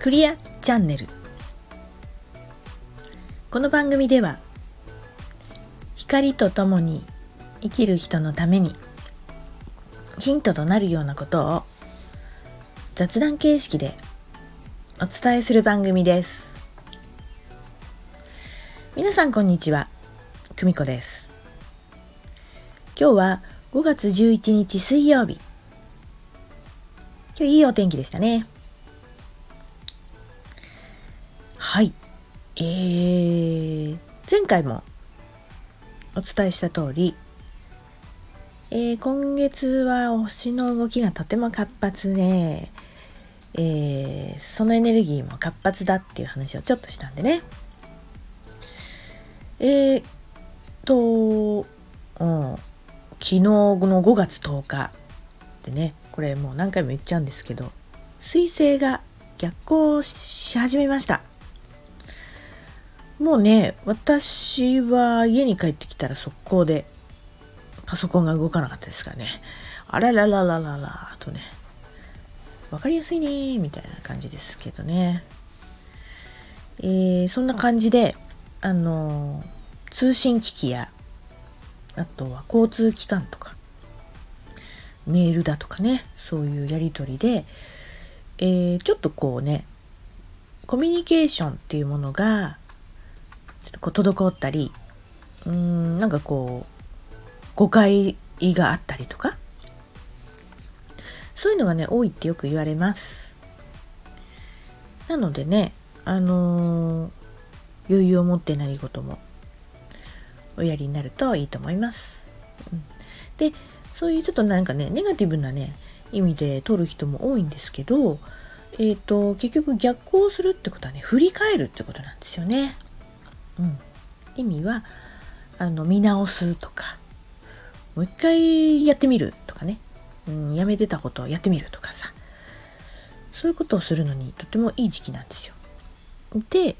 クリアチャンネル。この番組では光とともに生きる人のためにヒントとなるようなことを雑談形式でお伝えする番組です。皆さんこんにちは久美子です。今日は5月11日水曜日。今日いいお天気でしたね。はいえー、前回もお伝えした通りえー、今月は星の動きがとても活発で、えー、そのエネルギーも活発だっていう話をちょっとしたんでね。えー、と、うん、昨日の5月10日でね、これもう何回も言っちゃうんですけど、彗星が逆行し始めました。もうね、私は家に帰ってきたら速攻でパソコンが動かなかったですからね。あららららららとね。わかりやすいねみたいな感じですけどね。えー、そんな感じで、あのー、通信機器や、あとは交通機関とか、メールだとかね、そういうやりとりで、えー、ちょっとこうね、コミュニケーションっていうものが、こう滞ったり、うーん、なんかこう、誤解があったりとかそういうのがね多いってよく言われます。なのでねあのー、余裕を持って何事もおやりになるといいと思います、うん、でそういうちょっとなんかねネガティブなね意味で取る人も多いんですけどえっ、ー、と結局逆行するってことはね振り返るってことなんですよね。うん、意味はあの見直すとかもう一回やってみるとかね、うん、やめてたことをやってみるとかさそういうことをするのにとてもいい時期なんですよ。で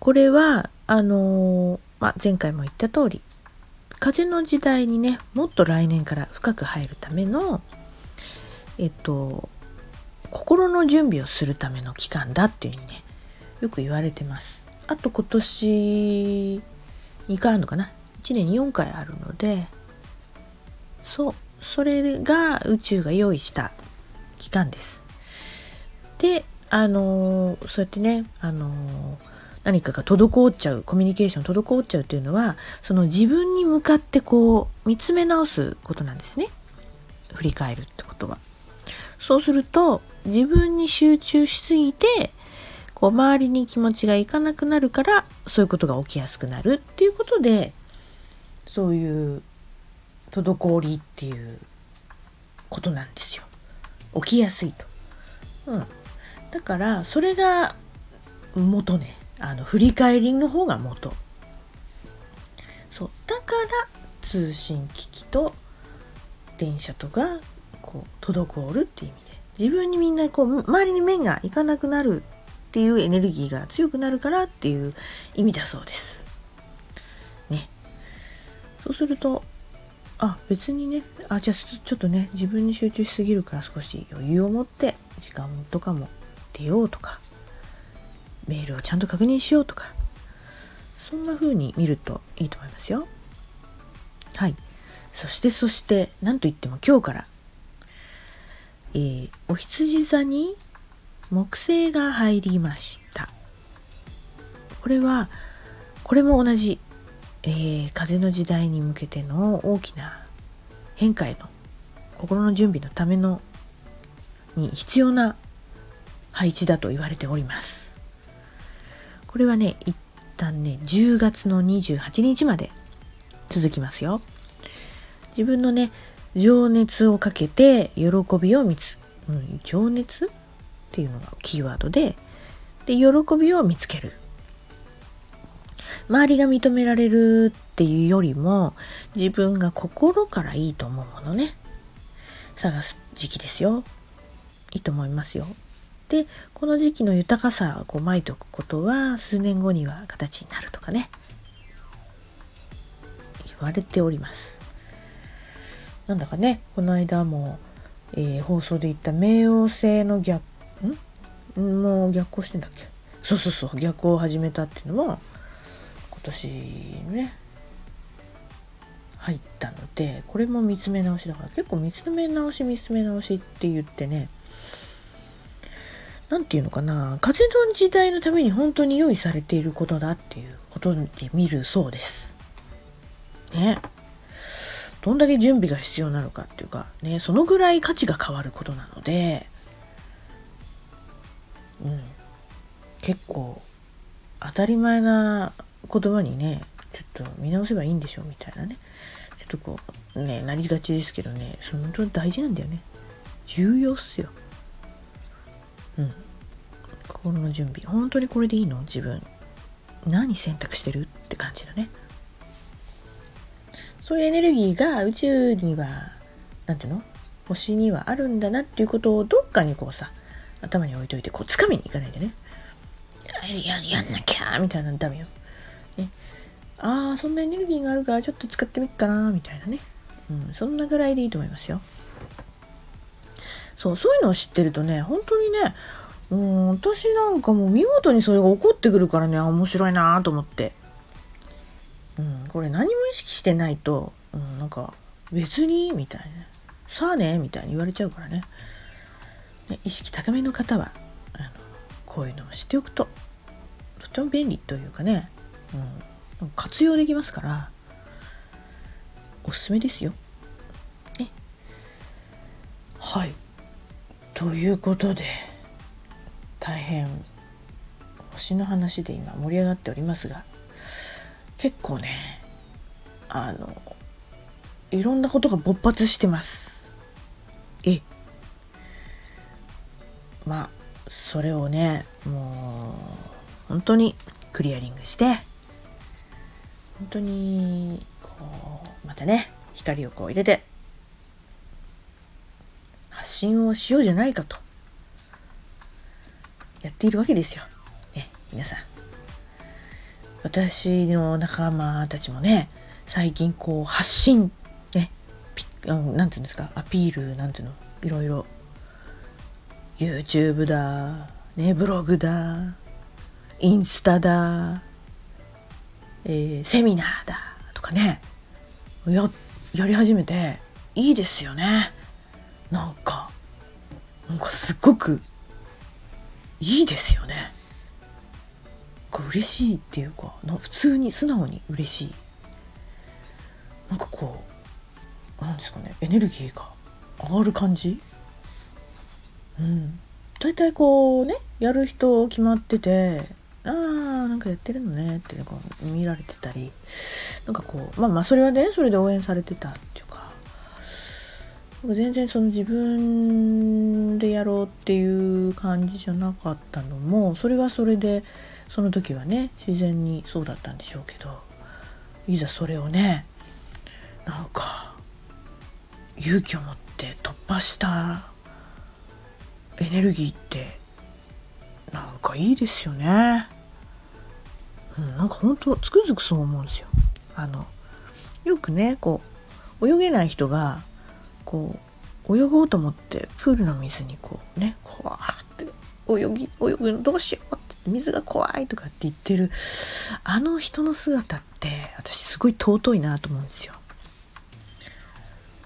これはあのー、まあ、前回も言った通り風の時代にねもっと来年から深く入るためのえっと心の準備をするための期間だっていうふうにねよく言われてます。あと今年2回あるのかな？1年に4回あるのでそうそれが宇宙が用意した期間です。であの、そうやってねあの、何かが滞っちゃうコミュニケーション滞っちゃうというのはその自分に向かってこう見つめ直すことなんですね。振り返るってことは。そうすると自分に集中しすぎてこう周りに気持ちがいかなくなるからそういうことが起きやすくなるっていうことでそういう滞りっていうことなんですよ。起きやすいと。うん。だからそれが元ね。あの振り返りの方が元。そうだから通信機器と電車とかこう滞るっていう意味で自分にみんなこう周りに目がいかなくなるっていうエネルギーが強くなるからっていう意味だそうです。ね。そうするとあ別にねあじゃあちょっとね自分に集中しすぎるから少し余裕を持って時間とかも出ようとかメールをちゃんと確認しようとかそんな風に見るといいと思いますよはいそしてそして何と言っても今日からえー、お羊座に木星が入りましたこれはこれも同じえー、風の時代に向けての大きな変化への心の準備のためのに必要な配置だと言われております。これはね、一旦ね、10月の28日まで続きますよ。自分のね、情熱をかけて喜びを見つ、うん、情熱？っていうのがキーワードで、で、喜びを見つける。周りが認められるっていうよりも自分が心からいいと思うものね。探す時期ですよ。いいと思いますよ。でこの時期の豊かさをこうまいておくことは数年後には形になるとかね。言われております。なんだかねこの間も、えー、放送で言った冥王星の逆ん？もう逆行してんだっけ？そうそうそう逆行を始めたっていうのも今年ね入ったのでこれも見つめ直しだから結構見つめ直し見つめ直しって言ってね何て言うのかな風の時代のために本当に用意されていることだっていうことで見るそうです。ね。どんだけ準備が必要なのかっていうかねそのぐらい価値が変わることなのでうん。結構当たり前な言葉にねちょっと見直せばいいんでしょみたいなね。ちょっとこうねなりがちですけどね。その本当に大事なんだよね。重要っすよ。うん。心の準備。本当にこれでいいの？自分。何選択してるって感じだね。そういうエネルギーが宇宙には何ていうの？星にはあるんだなっていうことをどっかにこうさ頭に置いといてこう掴みに行かないでね。ややんなきゃみたいなのダメよ、ね、ああそんなエネルギーがあるからちょっと使ってみっかなみたいなね、うん、そんなぐらいでいいと思いますよ。そうそういうのを知ってるとね本当にねうん私なんかもう見事にそれが起こってくるからね面白いなと思って、うん、これ何も意識してないと、うん、なんか別にみたいな。さあねみたいに言われちゃうからね。意識高めの方はあのこういうのを知っておくととても便利というかね、うん、活用できますからおすすめですよ。ね、はいということで。大変星の話で今盛り上がっておりますが結構ねあのいろんなことが勃発してますえまあそれをねもう本当にクリアリングして本当にこうまたね光をこう入れて発信をしようじゃないかとやっているわけですよ。ね、皆さん。私の仲間たちもね、最近こう発信、ね、なんていうんですか、アピール、なんていうの、いろいろ、YouTube だ、ね、ブログだ、インスタだ、えー、セミナーだ、とかね、や、やり始めて、いいですよね。なんか、なんかすっごくいいですよねう嬉しいっていうか普通に素直に嬉しいなんかこうなんですかねエネルギーが上がる感じうん。大体こうねやる人決まっててあーなんかやってるのねってこう見られてたりなんかこうまあまあそれはねそれで応援されてたっていうか全然その自分でやろうっていう感じじゃなかったのもそれはそれでその時はね自然にそうだったんでしょうけどいざそれをねなんか勇気を持って突破したエネルギーってなんかいいですよね。うん、なんかほんとつくづくそう思うんですよ。あのよくねこう泳げない人がこう泳ごうと思ってプールの水にこうねこわーって泳ぎ泳ぐのどうしようって水が怖いとかって言ってるあの人の姿って私すごい尊いなと思うんですよ。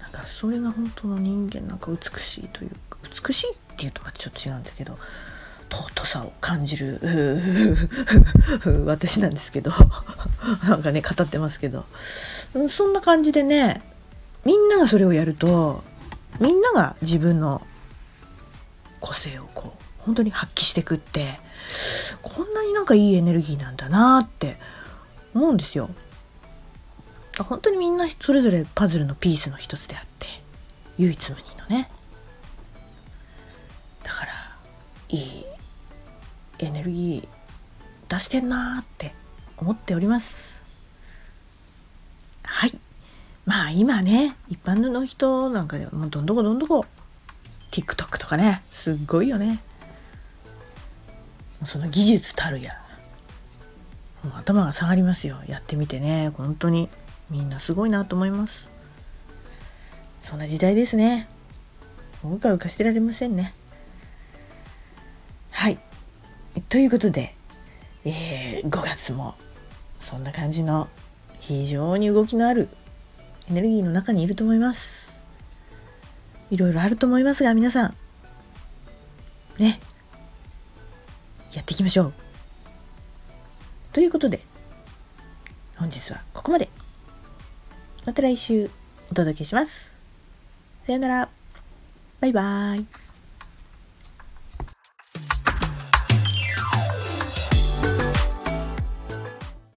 なんかそれが本当の人間なんか美しいという美しいっていうとはちょっと違うんだけど尊さを感じる私なんですけど なんかね語ってますけどそんな感じでねみんながそれをやるとみんなが自分の個性をこう本当に発揮してくってこんなになんかいいエネルギーなんだなって思うんですよ。本当にみんなそれぞれパズルのピースの一つであって唯一無二のねだからいいエネルギー出してんなーって思っております。はい。まあ今ね一般の人なんかでもどんどこどんどこ TikTok とかねすっごいよね。その技術たるやもう頭が下がりますよ。やってみてね。本当にみんなすごいなと思います。そんな時代ですね。うかうかしてられませんね。はいということで、えー、5月もそんな感じの非常に動きのあるエネルギーの中にいると思います。いろいろあると思いますが、皆さん、ね、やっていきましょう。ということで、本日はここまで。また来週お届けします。さよなら。バイバーイ。